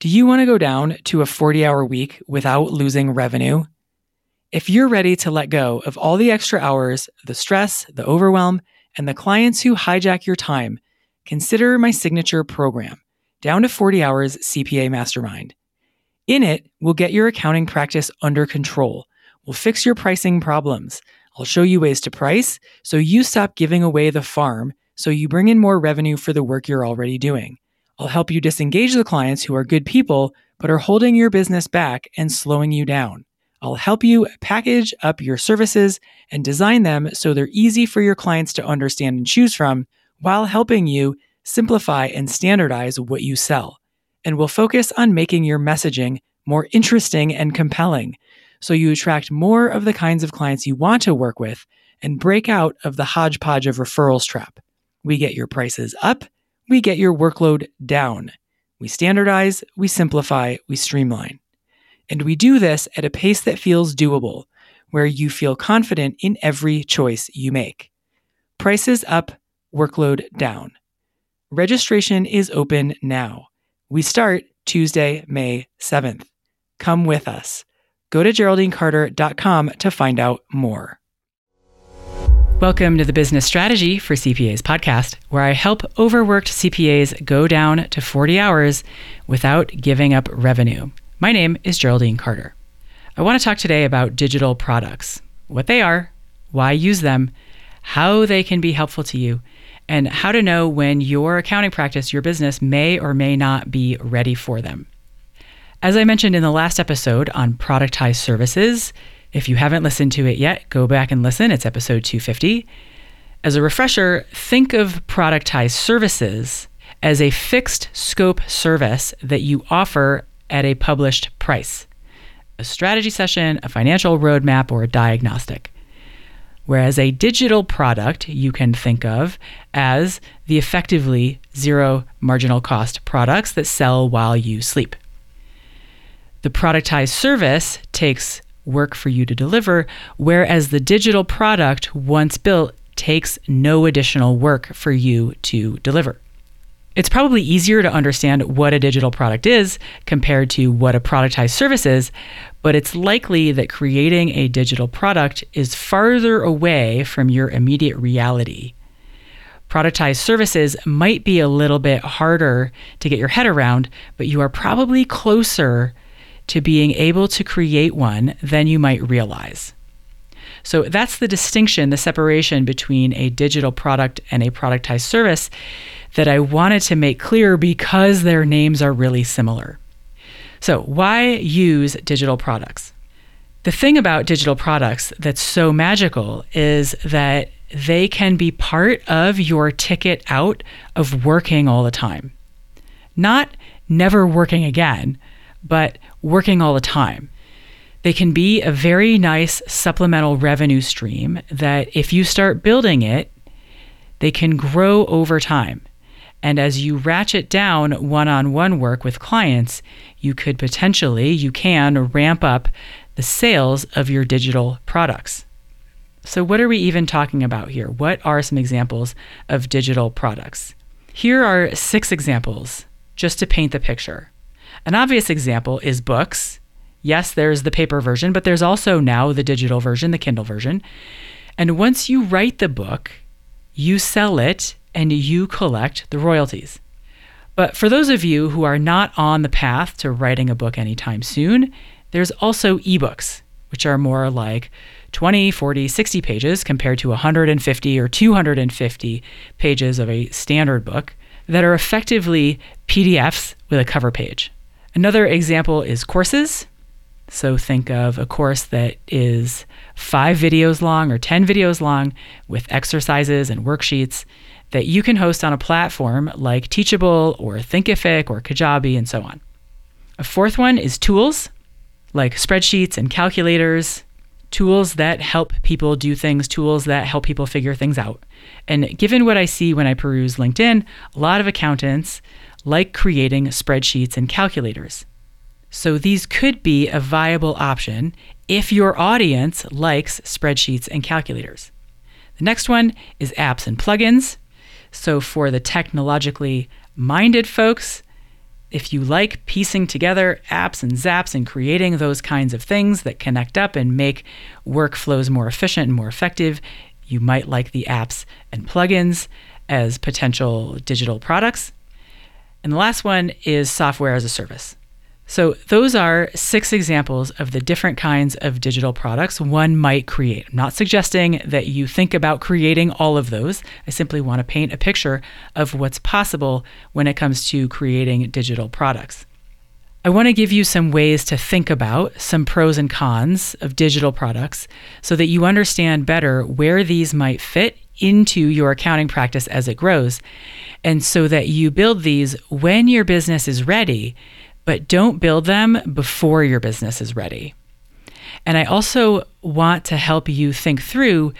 Do you want to go down to a 40 hour week without losing revenue? If you're ready to let go of all the extra hours, the stress, the overwhelm, and the clients who hijack your time, consider my signature program, Down to 40 Hours CPA Mastermind. In it, we'll get your accounting practice under control. We'll fix your pricing problems. I'll show you ways to price so you stop giving away the farm so you bring in more revenue for the work you're already doing. I'll help you disengage the clients who are good people but are holding your business back and slowing you down. I'll help you package up your services and design them so they're easy for your clients to understand and choose from while helping you simplify and standardize what you sell. And we'll focus on making your messaging more interesting and compelling so you attract more of the kinds of clients you want to work with and break out of the hodgepodge of referrals trap. We get your prices up we get your workload down. We standardize, we simplify, we streamline. And we do this at a pace that feels doable, where you feel confident in every choice you make. Prices up, workload down. Registration is open now. We start Tuesday, May 7th. Come with us. Go to GeraldineCarter.com to find out more. Welcome to the Business Strategy for CPAs podcast, where I help overworked CPAs go down to 40 hours without giving up revenue. My name is Geraldine Carter. I want to talk today about digital products, what they are, why use them, how they can be helpful to you, and how to know when your accounting practice, your business, may or may not be ready for them. As I mentioned in the last episode on productized services, if you haven't listened to it yet, go back and listen. It's episode 250. As a refresher, think of productized services as a fixed scope service that you offer at a published price a strategy session, a financial roadmap, or a diagnostic. Whereas a digital product you can think of as the effectively zero marginal cost products that sell while you sleep. The productized service takes work for you to deliver, whereas the digital product, once built, takes no additional work for you to deliver. It's probably easier to understand what a digital product is compared to what a productized service is, but it's likely that creating a digital product is farther away from your immediate reality. Productized services might be a little bit harder to get your head around, but you are probably closer to being able to create one than you might realize. So that's the distinction, the separation between a digital product and a productized service that I wanted to make clear because their names are really similar. So, why use digital products? The thing about digital products that's so magical is that they can be part of your ticket out of working all the time. Not never working again, but working all the time. They can be a very nice supplemental revenue stream that if you start building it, they can grow over time. And as you ratchet down one on one work with clients, you could potentially, you can ramp up the sales of your digital products. So, what are we even talking about here? What are some examples of digital products? Here are six examples just to paint the picture. An obvious example is books. Yes, there's the paper version, but there's also now the digital version, the Kindle version. And once you write the book, you sell it and you collect the royalties. But for those of you who are not on the path to writing a book anytime soon, there's also ebooks, which are more like 20, 40, 60 pages compared to 150 or 250 pages of a standard book that are effectively PDFs with a cover page. Another example is courses. So think of a course that is five videos long or 10 videos long with exercises and worksheets that you can host on a platform like Teachable or Thinkific or Kajabi and so on. A fourth one is tools like spreadsheets and calculators, tools that help people do things, tools that help people figure things out. And given what I see when I peruse LinkedIn, a lot of accountants like creating spreadsheets and calculators. So these could be a viable option if your audience likes spreadsheets and calculators. The next one is apps and plugins. So for the technologically minded folks, if you like piecing together apps and zaps and creating those kinds of things that connect up and make workflows more efficient and more effective, you might like the apps and plugins as potential digital products. And the last one is software as a service. So, those are six examples of the different kinds of digital products one might create. I'm not suggesting that you think about creating all of those. I simply want to paint a picture of what's possible when it comes to creating digital products. I want to give you some ways to think about some pros and cons of digital products so that you understand better where these might fit into your accounting practice as it grows, and so that you build these when your business is ready but don't build them before your business is ready. And I also want to help you think through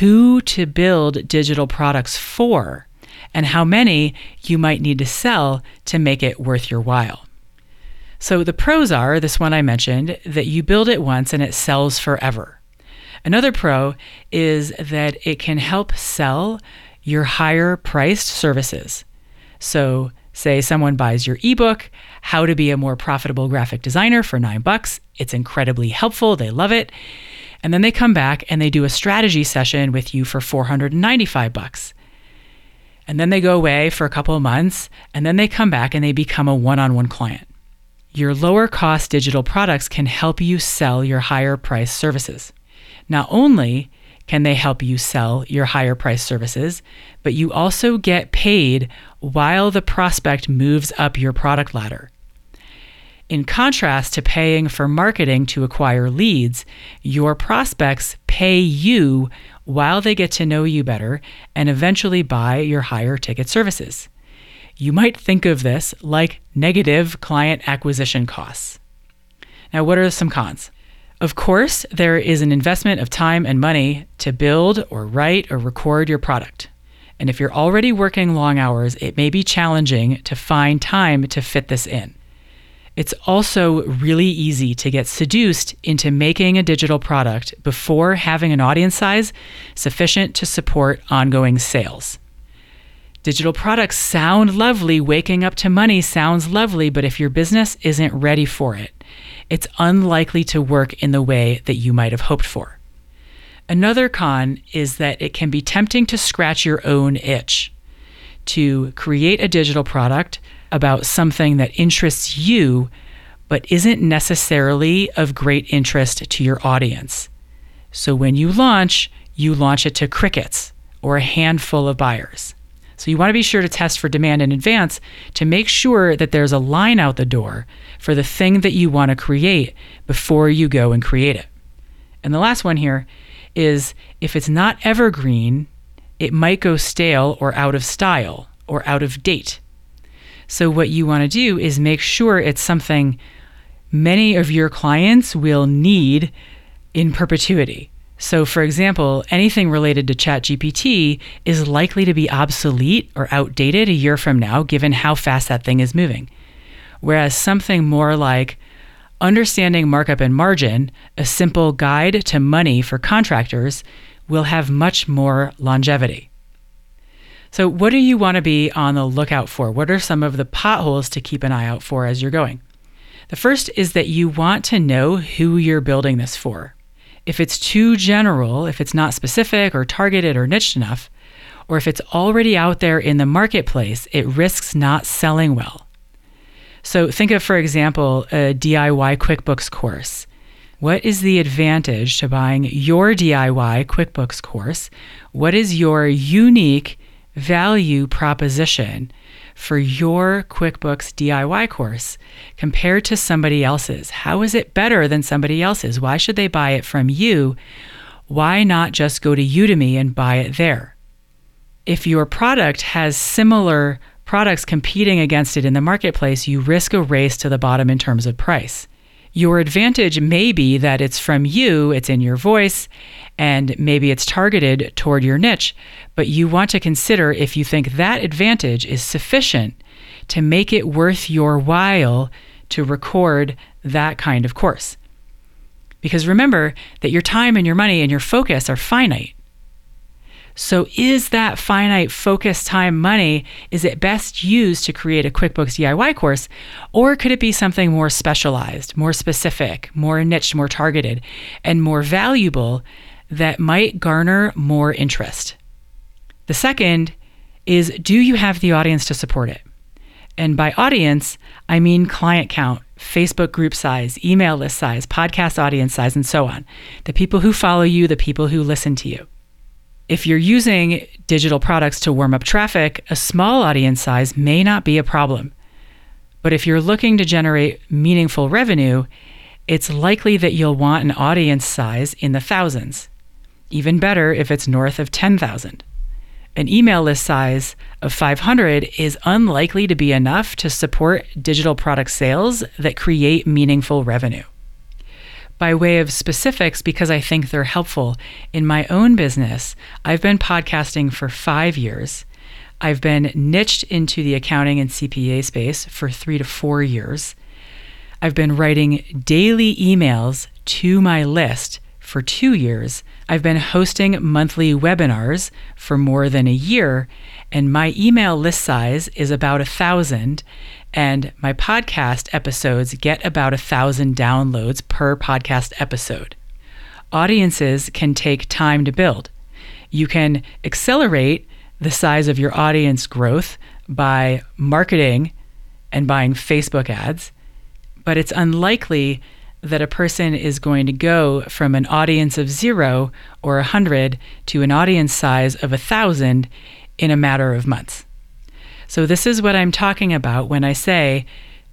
who to build digital products for and how many you might need to sell to make it worth your while. So, the pros are this one I mentioned that you build it once and it sells forever. Another pro is that it can help sell your higher priced services. So, say someone buys your ebook how to Be a More Profitable Graphic Designer for nine bucks. It's incredibly helpful. They love it. And then they come back and they do a strategy session with you for 495 bucks. And then they go away for a couple of months and then they come back and they become a one on one client. Your lower cost digital products can help you sell your higher price services. Not only can they help you sell your higher price services, but you also get paid while the prospect moves up your product ladder. In contrast to paying for marketing to acquire leads, your prospects pay you while they get to know you better and eventually buy your higher ticket services. You might think of this like negative client acquisition costs. Now, what are some cons? Of course, there is an investment of time and money to build or write or record your product. And if you're already working long hours, it may be challenging to find time to fit this in. It's also really easy to get seduced into making a digital product before having an audience size sufficient to support ongoing sales. Digital products sound lovely, waking up to money sounds lovely, but if your business isn't ready for it, it's unlikely to work in the way that you might have hoped for. Another con is that it can be tempting to scratch your own itch, to create a digital product about something that interests you, but isn't necessarily of great interest to your audience. So when you launch, you launch it to crickets or a handful of buyers. So you want to be sure to test for demand in advance to make sure that there's a line out the door for the thing that you want to create before you go and create it. And the last one here is if it's not evergreen, it might go stale or out of style or out of date. So, what you want to do is make sure it's something many of your clients will need in perpetuity. So, for example, anything related to ChatGPT is likely to be obsolete or outdated a year from now, given how fast that thing is moving. Whereas something more like understanding markup and margin, a simple guide to money for contractors, will have much more longevity. So, what do you want to be on the lookout for? What are some of the potholes to keep an eye out for as you're going? The first is that you want to know who you're building this for. If it's too general, if it's not specific or targeted or niched enough, or if it's already out there in the marketplace, it risks not selling well. So, think of, for example, a DIY QuickBooks course. What is the advantage to buying your DIY QuickBooks course? What is your unique value proposition for your QuickBooks DIY course compared to somebody else's? How is it better than somebody else's? Why should they buy it from you? Why not just go to Udemy and buy it there? If your product has similar products competing against it in the marketplace, you risk a race to the bottom in terms of price. Your advantage may be that it's from you, it's in your voice, and maybe it's targeted toward your niche, but you want to consider if you think that advantage is sufficient to make it worth your while to record that kind of course. Because remember that your time and your money and your focus are finite. So, is that finite focus time money, is it best used to create a QuickBooks DIY course? Or could it be something more specialized, more specific, more niche, more targeted, and more valuable that might garner more interest? The second is do you have the audience to support it? And by audience, I mean client count, Facebook group size, email list size, podcast audience size, and so on. The people who follow you, the people who listen to you. If you're using digital products to warm up traffic, a small audience size may not be a problem. But if you're looking to generate meaningful revenue, it's likely that you'll want an audience size in the thousands. Even better if it's north of 10,000. An email list size of 500 is unlikely to be enough to support digital product sales that create meaningful revenue. By way of specifics, because I think they're helpful, in my own business, I've been podcasting for five years. I've been niched into the accounting and CPA space for three to four years. I've been writing daily emails to my list for two years. I've been hosting monthly webinars for more than a year, and my email list size is about a thousand. And my podcast episodes get about a thousand downloads per podcast episode. Audiences can take time to build. You can accelerate the size of your audience growth by marketing and buying Facebook ads, but it's unlikely that a person is going to go from an audience of zero or a hundred to an audience size of a thousand in a matter of months. So, this is what I'm talking about when I say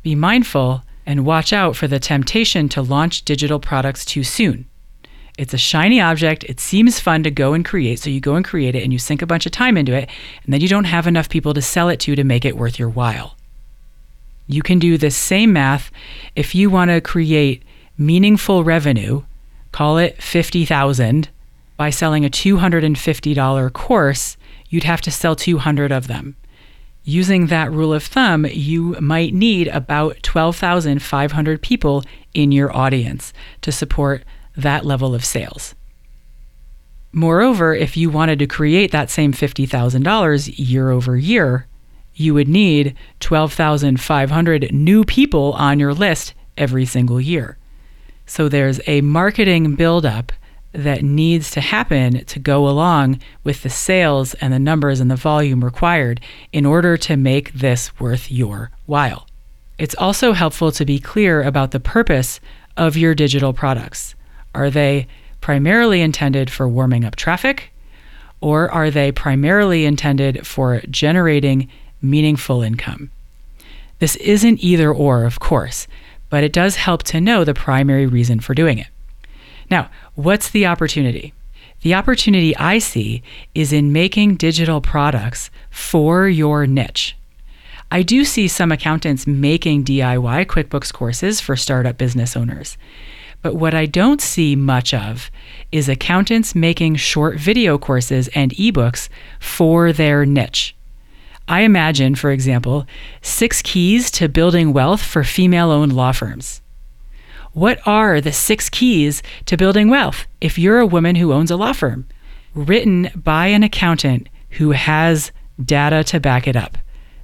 be mindful and watch out for the temptation to launch digital products too soon. It's a shiny object. It seems fun to go and create. So you go and create it and you sink a bunch of time into it, and then you don't have enough people to sell it to to make it worth your while. You can do the same math if you want to create meaningful revenue, call it 50,000, by selling a $250 course, you'd have to sell 200 of them. Using that rule of thumb, you might need about 12,500 people in your audience to support that level of sales. Moreover, if you wanted to create that same $50,000 year over year, you would need 12,500 new people on your list every single year. So there's a marketing buildup that needs to happen to go along with the sales and the numbers and the volume required in order to make this worth your while. It's also helpful to be clear about the purpose of your digital products. Are they primarily intended for warming up traffic, or are they primarily intended for generating meaningful income? This isn't either or, of course but it does help to know the primary reason for doing it. Now, what's the opportunity? The opportunity I see is in making digital products for your niche. I do see some accountants making DIY QuickBooks courses for startup business owners. But what I don't see much of is accountants making short video courses and ebooks for their niche. I imagine, for example, six keys to building wealth for female owned law firms. What are the six keys to building wealth if you're a woman who owns a law firm? Written by an accountant who has data to back it up.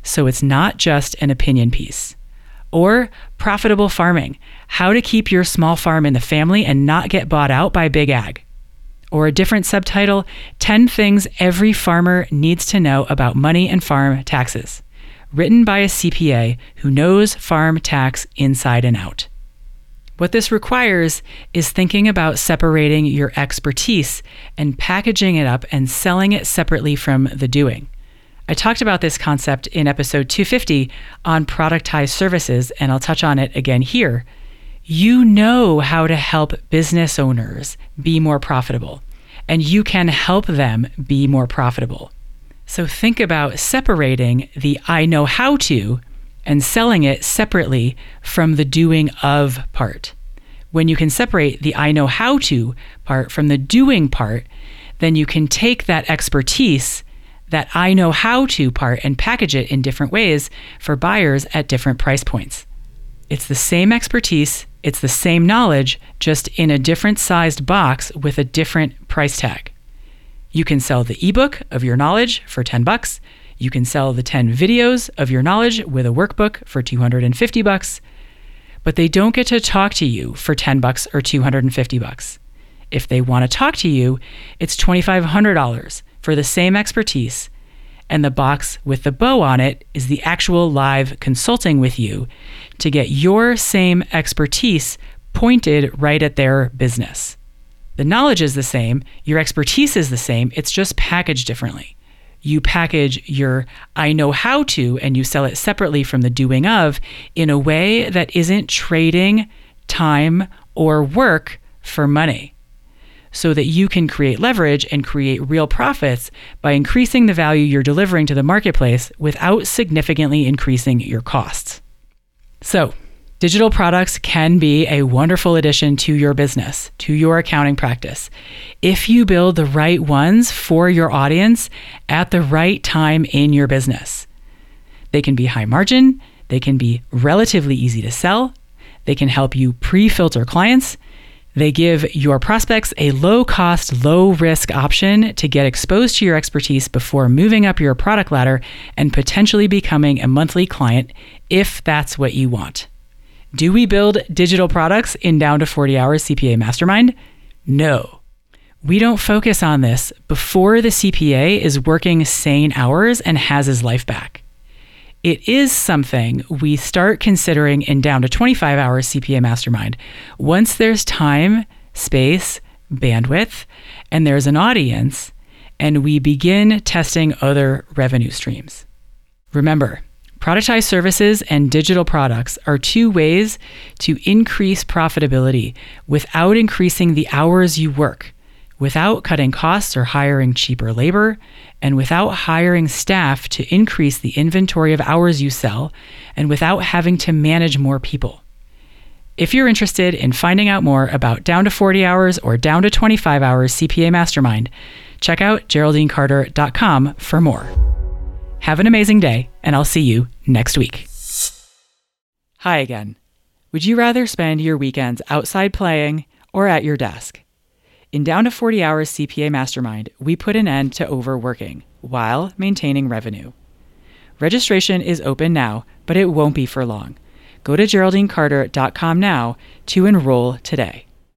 So it's not just an opinion piece. Or profitable farming how to keep your small farm in the family and not get bought out by big ag or a different subtitle 10 Things Every Farmer Needs to Know About Money and Farm Taxes, written by a CPA who knows farm tax inside and out. What this requires is thinking about separating your expertise and packaging it up and selling it separately from the doing. I talked about this concept in episode 250 on productized services, and I'll touch on it again here you know how to help business owners be more profitable, and you can help them be more profitable. So think about separating the I know how to and selling it separately from the doing of part. When you can separate the I know how to part from the doing part, then you can take that expertise, that I know how to part, and package it in different ways for buyers at different price points. It's the same expertise, it's the same knowledge, just in a different sized box with a different price tag. You can sell the ebook of your knowledge for 10 bucks. You can sell the 10 videos of your knowledge with a workbook for 250 bucks. But they don't get to talk to you for 10 bucks or 250 bucks. If they want to talk to you, it's $2500 for the same expertise and the box with the bow on it is the actual live consulting with you to get your same expertise pointed right at their business. The knowledge is the same, your expertise is the same, it's just packaged differently. You package your I know how to and you sell it separately from the doing of in a way that isn't trading time or work for money so that you can create leverage and create real profits by increasing the value you're delivering to the marketplace without significantly increasing your costs. So, Digital products can be a wonderful addition to your business, to your accounting practice, if you build the right ones for your audience at the right time in your business. They can be high margin, they can be relatively easy to sell, they can help you pre filter clients. They give your prospects a low cost, low risk option to get exposed to your expertise before moving up your product ladder and potentially becoming a monthly client if that's what you want. Do we build digital products in down to 40 hours CPA mastermind? No. We don't focus on this before the CPA is working sane hours and has his life back. It is something we start considering in down to 25 hours CPA mastermind once there's time, space, bandwidth, and there's an audience, and we begin testing other revenue streams. Remember, Productized services and digital products are two ways to increase profitability without increasing the hours you work, without cutting costs or hiring cheaper labor, and without hiring staff to increase the inventory of hours you sell, and without having to manage more people. If you're interested in finding out more about down to 40 hours or down to 25 hours CPA Mastermind, check out geraldinecarter.com for more. Have an amazing day, and I'll see you next week. Hi again. Would you rather spend your weekends outside playing or at your desk? In Down to 40 Hours CPA Mastermind, we put an end to overworking while maintaining revenue. Registration is open now, but it won't be for long. Go to GeraldineCarter.com now to enroll today.